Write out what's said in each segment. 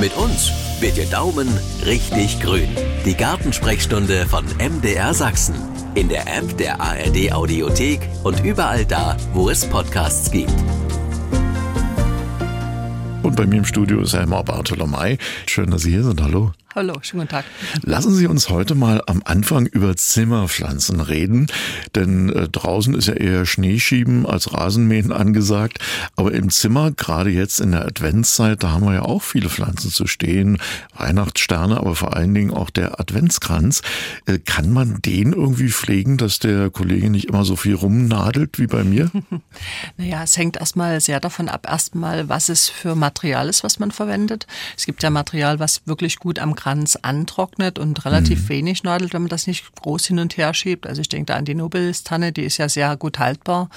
Mit uns wird Ihr Daumen richtig grün. Die Gartensprechstunde von MDR Sachsen. In der App der ARD Audiothek und überall da, wo es Podcasts gibt. Und bei mir im Studio ist Elmar Bartolomei. Schön, dass Sie hier sind. Hallo. Hallo, schönen guten Tag. Lassen Sie uns heute mal am Anfang über Zimmerpflanzen reden, denn äh, draußen ist ja eher Schneeschieben als Rasenmähen angesagt, aber im Zimmer, gerade jetzt in der Adventszeit, da haben wir ja auch viele Pflanzen zu stehen, Weihnachtssterne, aber vor allen Dingen auch der Adventskranz. Äh, kann man den irgendwie pflegen, dass der Kollege nicht immer so viel rumnadelt wie bei mir? naja, es hängt erstmal sehr davon ab, erstmal, was es für Material ist, was man verwendet. Es gibt ja Material, was wirklich gut am Kranz Kranz antrocknet und relativ mhm. wenig nadelt, wenn man das nicht groß hin und her schiebt. Also ich denke da an die Nobelstanne, die ist ja sehr gut haltbar.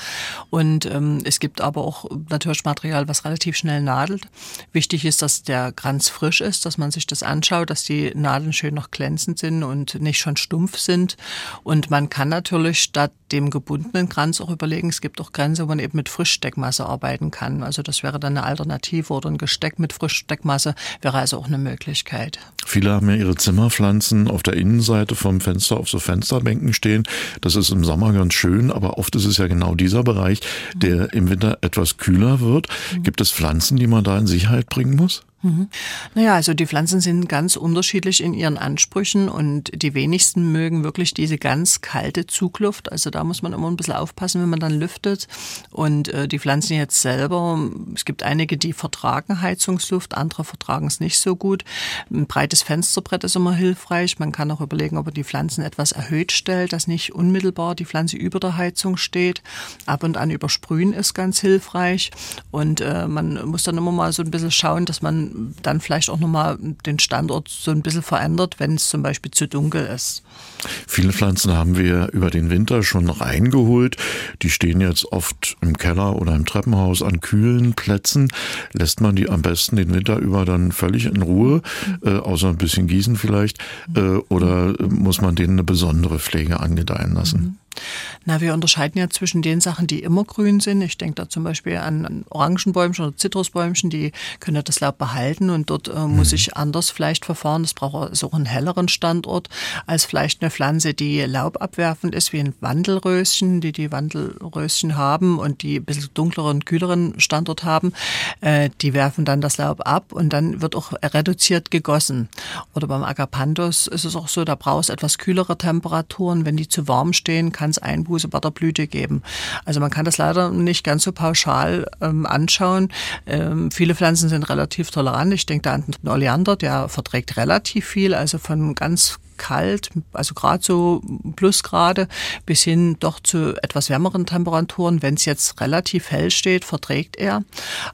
Und ähm, es gibt aber auch natürlich Material, was relativ schnell nadelt. Wichtig ist, dass der Kranz frisch ist, dass man sich das anschaut, dass die Nadeln schön noch glänzend sind und nicht schon stumpf sind. Und man kann natürlich statt dem gebundenen Kranz auch überlegen, es gibt auch Grenze, wo man eben mit Frischsteckmasse arbeiten kann. Also das wäre dann eine Alternative oder ein Gesteck mit Frischsteckmasse wäre also auch eine Möglichkeit. Viele haben ja ihre Zimmerpflanzen auf der Innenseite vom Fenster auf so Fensterbänken stehen. Das ist im Sommer ganz schön, aber oft ist es ja genau dieser Bereich, der im Winter etwas kühler wird. Gibt es Pflanzen, die man da in Sicherheit bringen muss? Mhm. Naja, also die Pflanzen sind ganz unterschiedlich in ihren Ansprüchen und die wenigsten mögen wirklich diese ganz kalte Zugluft. Also da muss man immer ein bisschen aufpassen, wenn man dann lüftet. Und äh, die Pflanzen jetzt selber, es gibt einige, die vertragen Heizungsluft, andere vertragen es nicht so gut. Ein breites Fensterbrett ist immer hilfreich. Man kann auch überlegen, ob man die Pflanzen etwas erhöht stellt, dass nicht unmittelbar die Pflanze über der Heizung steht. Ab und an übersprühen ist ganz hilfreich. Und äh, man muss dann immer mal so ein bisschen schauen, dass man dann vielleicht auch nochmal den Standort so ein bisschen verändert, wenn es zum Beispiel zu dunkel ist. Viele Pflanzen haben wir über den Winter schon reingeholt. Die stehen jetzt oft im Keller oder im Treppenhaus an kühlen Plätzen. Lässt man die am besten den Winter über dann völlig in Ruhe, äh, außer ein bisschen gießen vielleicht, äh, oder muss man denen eine besondere Pflege angedeihen lassen? Mhm. Na, wir unterscheiden ja zwischen den Sachen, die immer grün sind. Ich denke da zum Beispiel an Orangenbäumchen oder Zitrusbäumchen, die können ja das Laub behalten und dort äh, mhm. muss ich anders vielleicht verfahren. Das braucht also auch einen helleren Standort als vielleicht eine Pflanze, die laubabwerfend ist, wie ein Wandelröschen, die die Wandelröschen haben und die ein bisschen dunkleren, kühleren Standort haben. Äh, die werfen dann das Laub ab und dann wird auch reduziert gegossen. Oder beim Agapanthus ist es auch so, da braucht es etwas kühlere Temperaturen. Wenn die zu warm stehen, kann es Einbuße bei der Blüte geben. Also man kann das leider nicht ganz so pauschal ähm, anschauen. Ähm, viele Pflanzen sind relativ tolerant. Ich denke da an den Oleander, der verträgt relativ viel, also von ganz kalt, also gerade so Plusgrade, bis hin doch zu etwas wärmeren Temperaturen. Wenn es jetzt relativ hell steht, verträgt er.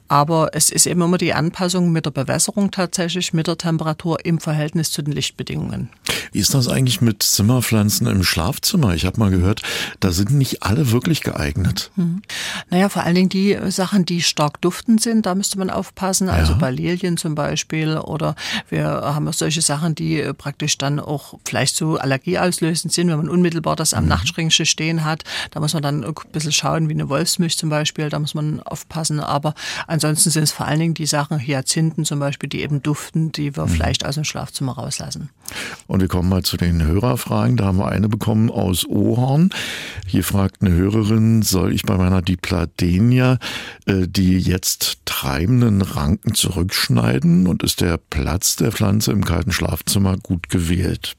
Aber es ist eben immer die Anpassung mit der Bewässerung tatsächlich, mit der Temperatur im Verhältnis zu den Lichtbedingungen. Wie ist das eigentlich mit Zimmerpflanzen im Schlafzimmer? Ich habe mal gehört, da sind nicht alle wirklich geeignet. Hm. Naja, vor allen Dingen die Sachen, die stark duftend sind, da müsste man aufpassen. Also ja. bei Lilien zum Beispiel oder wir haben auch solche Sachen, die praktisch dann auch vielleicht so allergieauslösend sind, wenn man unmittelbar das am mhm. Nachtschränkchen stehen hat. Da muss man dann ein bisschen schauen, wie eine Wolfsmilch zum Beispiel, da muss man aufpassen. Aber ansonsten sind es vor allen Dingen die Sachen, Hyazinthen zum Beispiel, die eben duften, die wir mhm. vielleicht aus dem Schlafzimmer rauslassen. Und wir kommen mal zu den Hörerfragen. Da haben wir eine bekommen aus Ohorn. Hier fragt eine Hörerin, soll ich bei meiner Dipladenia äh, die jetzt treibenden Ranken zurückschneiden und ist der Platz der Pflanze im kalten Schlafzimmer gut gewählt?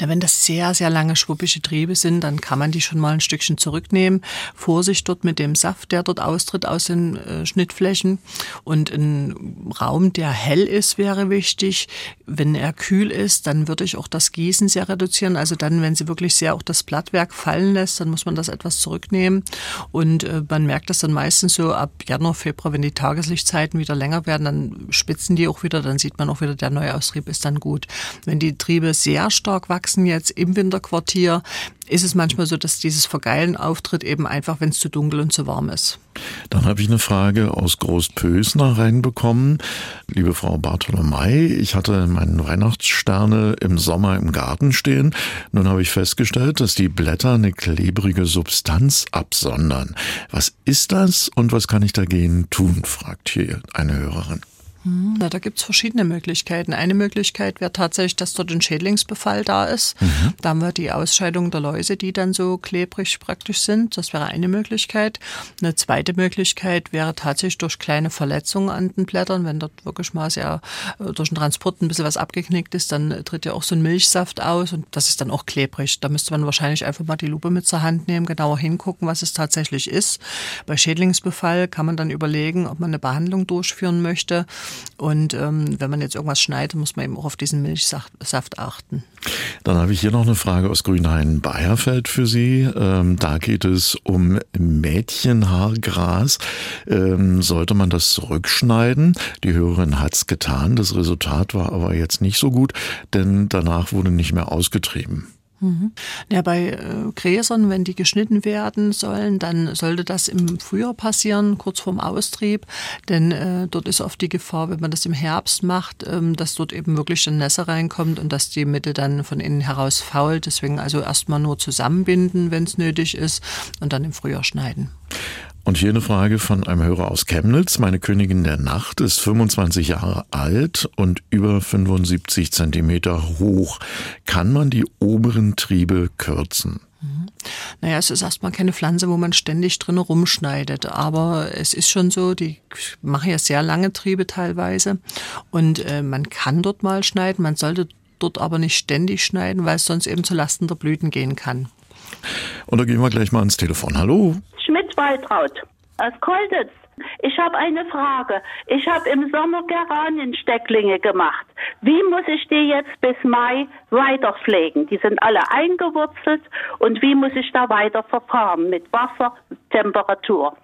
Na, wenn das sehr, sehr lange schwuppige Triebe sind, dann kann man die schon mal ein Stückchen zurücknehmen. Vorsicht dort mit dem Saft, der dort austritt aus den äh, Schnittflächen. Und ein Raum, der hell ist, wäre wichtig. Wenn er kühl ist, dann würde ich auch das Gießen sehr reduzieren. Also dann, wenn sie wirklich sehr auch das Blattwerk fallen lässt, dann muss man das etwas zurücknehmen. Und äh, man merkt das dann meistens so ab Januar, Februar, wenn die Tageslichtzeiten wieder länger werden, dann spitzen die auch wieder, dann sieht man auch wieder, der Neuaustrieb ist dann gut. Wenn die Triebe sehr sehr stark wachsen jetzt im Winterquartier, ist es manchmal so, dass dieses Vergeilen auftritt, eben einfach, wenn es zu dunkel und zu warm ist. Dann habe ich eine Frage aus Großpösner reinbekommen. Liebe Frau Bartolomei, ich hatte meine Weihnachtssterne im Sommer im Garten stehen. Nun habe ich festgestellt, dass die Blätter eine klebrige Substanz absondern. Was ist das und was kann ich dagegen tun? fragt hier eine Hörerin. Hm, na, da gibt's verschiedene Möglichkeiten. Eine Möglichkeit wäre tatsächlich, dass dort ein Schädlingsbefall da ist. Mhm. Da haben wir die Ausscheidung der Läuse, die dann so klebrig praktisch sind. Das wäre eine Möglichkeit. Eine zweite Möglichkeit wäre tatsächlich durch kleine Verletzungen an den Blättern. Wenn dort wirklich mal sehr äh, durch den Transport ein bisschen was abgeknickt ist, dann tritt ja auch so ein Milchsaft aus und das ist dann auch klebrig. Da müsste man wahrscheinlich einfach mal die Lupe mit zur Hand nehmen, genauer hingucken, was es tatsächlich ist. Bei Schädlingsbefall kann man dann überlegen, ob man eine Behandlung durchführen möchte. Und ähm, wenn man jetzt irgendwas schneidet, muss man eben auch auf diesen Milchsaft achten. Dann habe ich hier noch eine Frage aus Grünhain-Bayerfeld für Sie. Ähm, da geht es um Mädchenhaargras. Ähm, sollte man das zurückschneiden? Die Hörerin hat es getan. Das Resultat war aber jetzt nicht so gut, denn danach wurde nicht mehr ausgetrieben. Mhm. Ja, bei äh, Gräsern, wenn die geschnitten werden sollen, dann sollte das im Frühjahr passieren, kurz vorm Austrieb, denn äh, dort ist oft die Gefahr, wenn man das im Herbst macht, ähm, dass dort eben wirklich ein Nässe reinkommt und dass die Mitte dann von innen heraus fault. Deswegen also erstmal nur zusammenbinden, wenn es nötig ist und dann im Frühjahr schneiden. Und hier eine Frage von einem Hörer aus Chemnitz. Meine Königin der Nacht ist 25 Jahre alt und über 75 Zentimeter hoch. Kann man die oberen Triebe kürzen? Mhm. Naja, es ist erstmal keine Pflanze, wo man ständig drin rumschneidet. Aber es ist schon so, die machen ja sehr lange Triebe teilweise. Und äh, man kann dort mal schneiden, man sollte dort aber nicht ständig schneiden, weil es sonst eben zu Lasten der Blüten gehen kann. Und da gehen wir gleich mal ans Telefon. Hallo. Waltraud aus Kolditz. Ich habe eine Frage. Ich habe im Sommer Geranienstecklinge gemacht. Wie muss ich die jetzt bis Mai weiter pflegen? Die sind alle eingewurzelt und wie muss ich da weiter verfahren mit Wasser, Temperatur?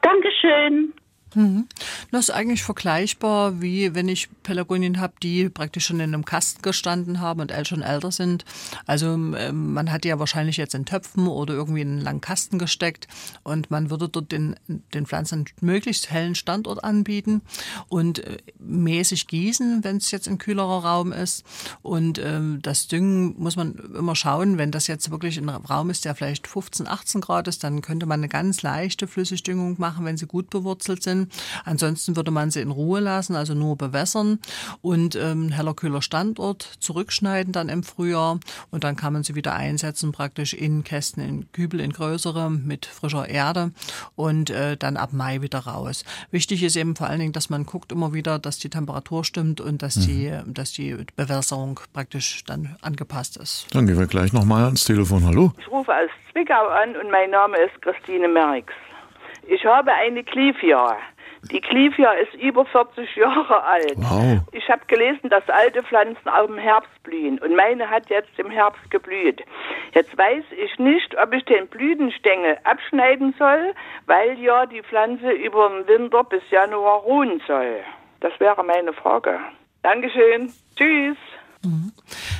Dankeschön. Mhm. Das ist eigentlich vergleichbar, wie wenn ich Pelargonien habe, die praktisch schon in einem Kasten gestanden haben und schon älter sind. Also ähm, man hat die ja wahrscheinlich jetzt in Töpfen oder irgendwie in einen langen Kasten gesteckt und man würde dort den, den Pflanzen möglichst hellen Standort anbieten und äh, mäßig gießen, wenn es jetzt ein kühlerer Raum ist. Und ähm, das Düngen muss man immer schauen, wenn das jetzt wirklich ein Raum ist, der vielleicht 15, 18 Grad ist, dann könnte man eine ganz leichte Flüssigdüngung machen, wenn sie gut bewurzelt sind. Ansonsten würde man sie in Ruhe lassen, also nur bewässern und ähm, heller kühler Standort zurückschneiden dann im Frühjahr und dann kann man sie wieder einsetzen praktisch in Kästen, in Kübel, in größere mit frischer Erde und äh, dann ab Mai wieder raus. Wichtig ist eben vor allen Dingen, dass man guckt immer wieder, dass die Temperatur stimmt und dass mhm. die, dass die Bewässerung praktisch dann angepasst ist. Dann gehen wir gleich nochmal ans Telefon. Hallo. Ich rufe aus Zwickau an und mein Name ist Christine Merks. Ich habe eine Clivia. Die Clivia ist über 40 Jahre alt. Wow. Ich habe gelesen, dass alte Pflanzen auch im Herbst blühen. Und meine hat jetzt im Herbst geblüht. Jetzt weiß ich nicht, ob ich den Blütenstängel abschneiden soll, weil ja die Pflanze über den Winter bis Januar ruhen soll. Das wäre meine Frage. Dankeschön. Tschüss. Mhm.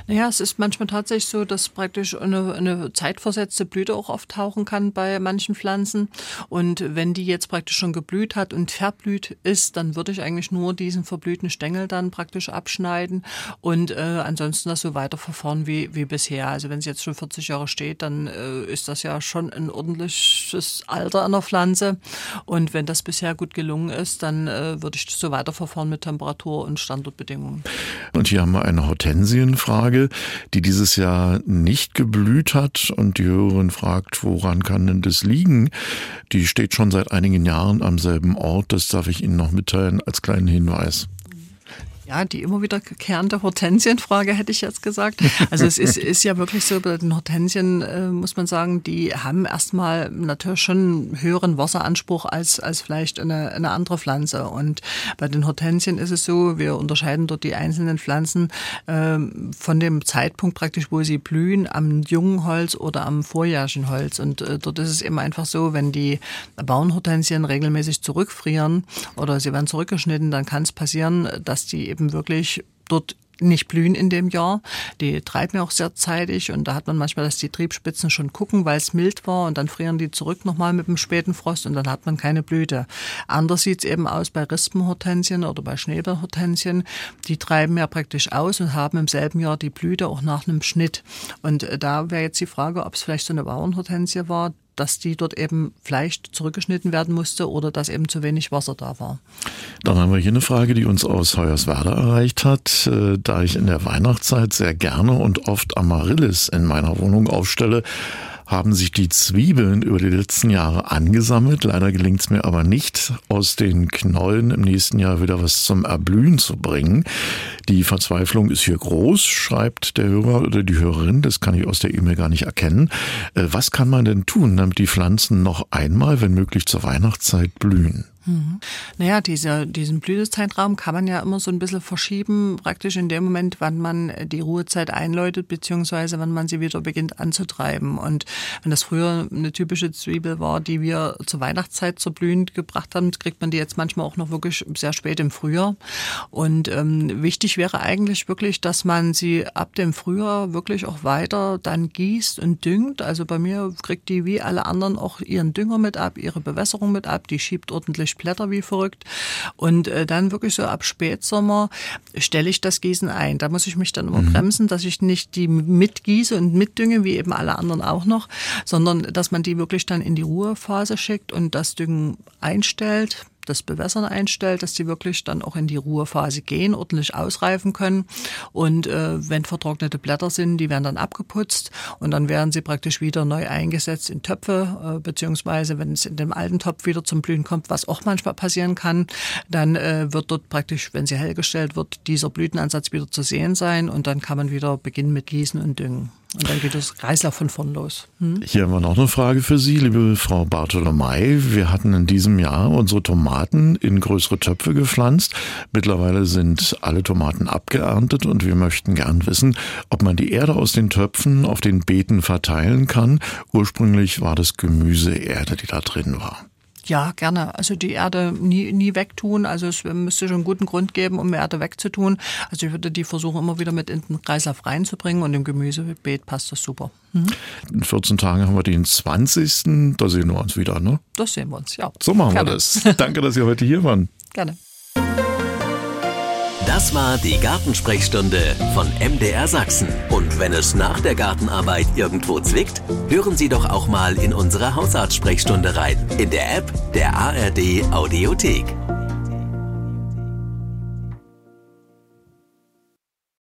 Naja, es ist manchmal tatsächlich so, dass praktisch eine, eine zeitversetzte Blüte auch auftauchen kann bei manchen Pflanzen. Und wenn die jetzt praktisch schon geblüht hat und verblüht ist, dann würde ich eigentlich nur diesen verblühten Stängel dann praktisch abschneiden und äh, ansonsten das so weiterverfahren wie, wie bisher. Also wenn sie jetzt schon 40 Jahre steht, dann äh, ist das ja schon ein ordentliches Alter einer Pflanze. Und wenn das bisher gut gelungen ist, dann äh, würde ich so weiterverfahren mit Temperatur und Standortbedingungen. Und hier haben wir eine Hortensienfrage, die dieses Jahr nicht geblüht hat. Und die Hörerin fragt, woran kann denn das liegen? Die steht schon seit einigen Jahren am selben Ort. Das darf ich Ihnen noch mitteilen als kleinen Hinweis. Ja, die immer wieder gekehrte Hortensienfrage hätte ich jetzt gesagt. Also es ist, ist ja wirklich so, bei den Hortensien äh, muss man sagen, die haben erstmal natürlich schon einen höheren Wasseranspruch als, als vielleicht eine, eine andere Pflanze. Und bei den Hortensien ist es so, wir unterscheiden dort die einzelnen Pflanzen äh, von dem Zeitpunkt praktisch, wo sie blühen, am jungen Holz oder am vorjährigen Holz. Und äh, dort ist es eben einfach so, wenn die Bauernhortensien regelmäßig zurückfrieren oder sie werden zurückgeschnitten, dann kann es passieren, dass die eben wirklich dort nicht blühen in dem Jahr. Die treiben ja auch sehr zeitig und da hat man manchmal, dass die Triebspitzen schon gucken, weil es mild war und dann frieren die zurück nochmal mit dem späten Frost und dann hat man keine Blüte. Anders sieht es eben aus bei Rispenhortensien oder bei Schneeballhortensien. Die treiben ja praktisch aus und haben im selben Jahr die Blüte auch nach einem Schnitt. Und äh, da wäre jetzt die Frage, ob es vielleicht so eine Bauernhortensie war, dass die dort eben vielleicht zurückgeschnitten werden musste oder dass eben zu wenig Wasser da war. Dann haben wir hier eine Frage, die uns aus Hoyerswerda erreicht hat. Äh, da ich in der Weihnachtszeit sehr gerne und oft Amaryllis in meiner Wohnung aufstelle, haben sich die Zwiebeln über die letzten Jahre angesammelt. Leider gelingt es mir aber nicht, aus den Knollen im nächsten Jahr wieder was zum Erblühen zu bringen. Die Verzweiflung ist hier groß, schreibt der Hörer oder die Hörerin. Das kann ich aus der E-Mail gar nicht erkennen. Äh, was kann man denn tun, damit die Pflanzen noch einmal, wenn möglich zur Weihnachtszeit blühen? Mhm. Naja, diese, diesen Blütezeitraum kann man ja immer so ein bisschen verschieben, praktisch in dem Moment, wann man die Ruhezeit einläutet, beziehungsweise wann man sie wieder beginnt anzutreiben. Und wenn das früher eine typische Zwiebel war, die wir zur Weihnachtszeit zur Blühen gebracht haben, kriegt man die jetzt manchmal auch noch wirklich sehr spät im Frühjahr. Und ähm, wichtig wäre eigentlich wirklich, dass man sie ab dem Frühjahr wirklich auch weiter dann gießt und düngt. Also bei mir kriegt die wie alle anderen auch ihren Dünger mit ab, ihre Bewässerung mit ab, die schiebt ordentlich Blätter wie verrückt. Und äh, dann wirklich so ab Spätsommer stelle ich das Gießen ein. Da muss ich mich dann immer mhm. bremsen, dass ich nicht die mitgieße und mitdünge, wie eben alle anderen auch noch, sondern dass man die wirklich dann in die Ruhephase schickt und das Düngen einstellt das Bewässern einstellt, dass die wirklich dann auch in die Ruhephase gehen, ordentlich ausreifen können. Und äh, wenn vertrocknete Blätter sind, die werden dann abgeputzt und dann werden sie praktisch wieder neu eingesetzt in Töpfe, äh, beziehungsweise wenn es in dem alten Topf wieder zum Blühen kommt, was auch manchmal passieren kann, dann äh, wird dort praktisch, wenn sie hellgestellt wird, dieser Blütenansatz wieder zu sehen sein und dann kann man wieder beginnen mit Gießen und Düngen. Und dann geht das Kreislauf von vorn los. Hm? Hier haben wir noch eine Frage für Sie, liebe Frau Bartolomei. Wir hatten in diesem Jahr unsere Tomaten in größere Töpfe gepflanzt. Mittlerweile sind alle Tomaten abgeerntet und wir möchten gern wissen, ob man die Erde aus den Töpfen auf den Beeten verteilen kann. Ursprünglich war das Gemüseerde, die da drin war. Ja, gerne. Also die Erde nie, nie wegtun. Also es müsste schon einen guten Grund geben, um Erde wegzutun. Also ich würde die versuchen, immer wieder mit in den Kreislauf reinzubringen und im Gemüsebeet passt das super. Mhm. In 14 Tagen haben wir den 20. Da sehen wir uns wieder, ne? Das sehen wir uns, ja. So machen gerne. wir das. Danke, dass Sie heute hier waren. Gerne. Das war die Gartensprechstunde von MDR Sachsen. Und wenn es nach der Gartenarbeit irgendwo zwickt, hören Sie doch auch mal in unsere Hausarztsprechstunde rein. In der App der ARD Audiothek.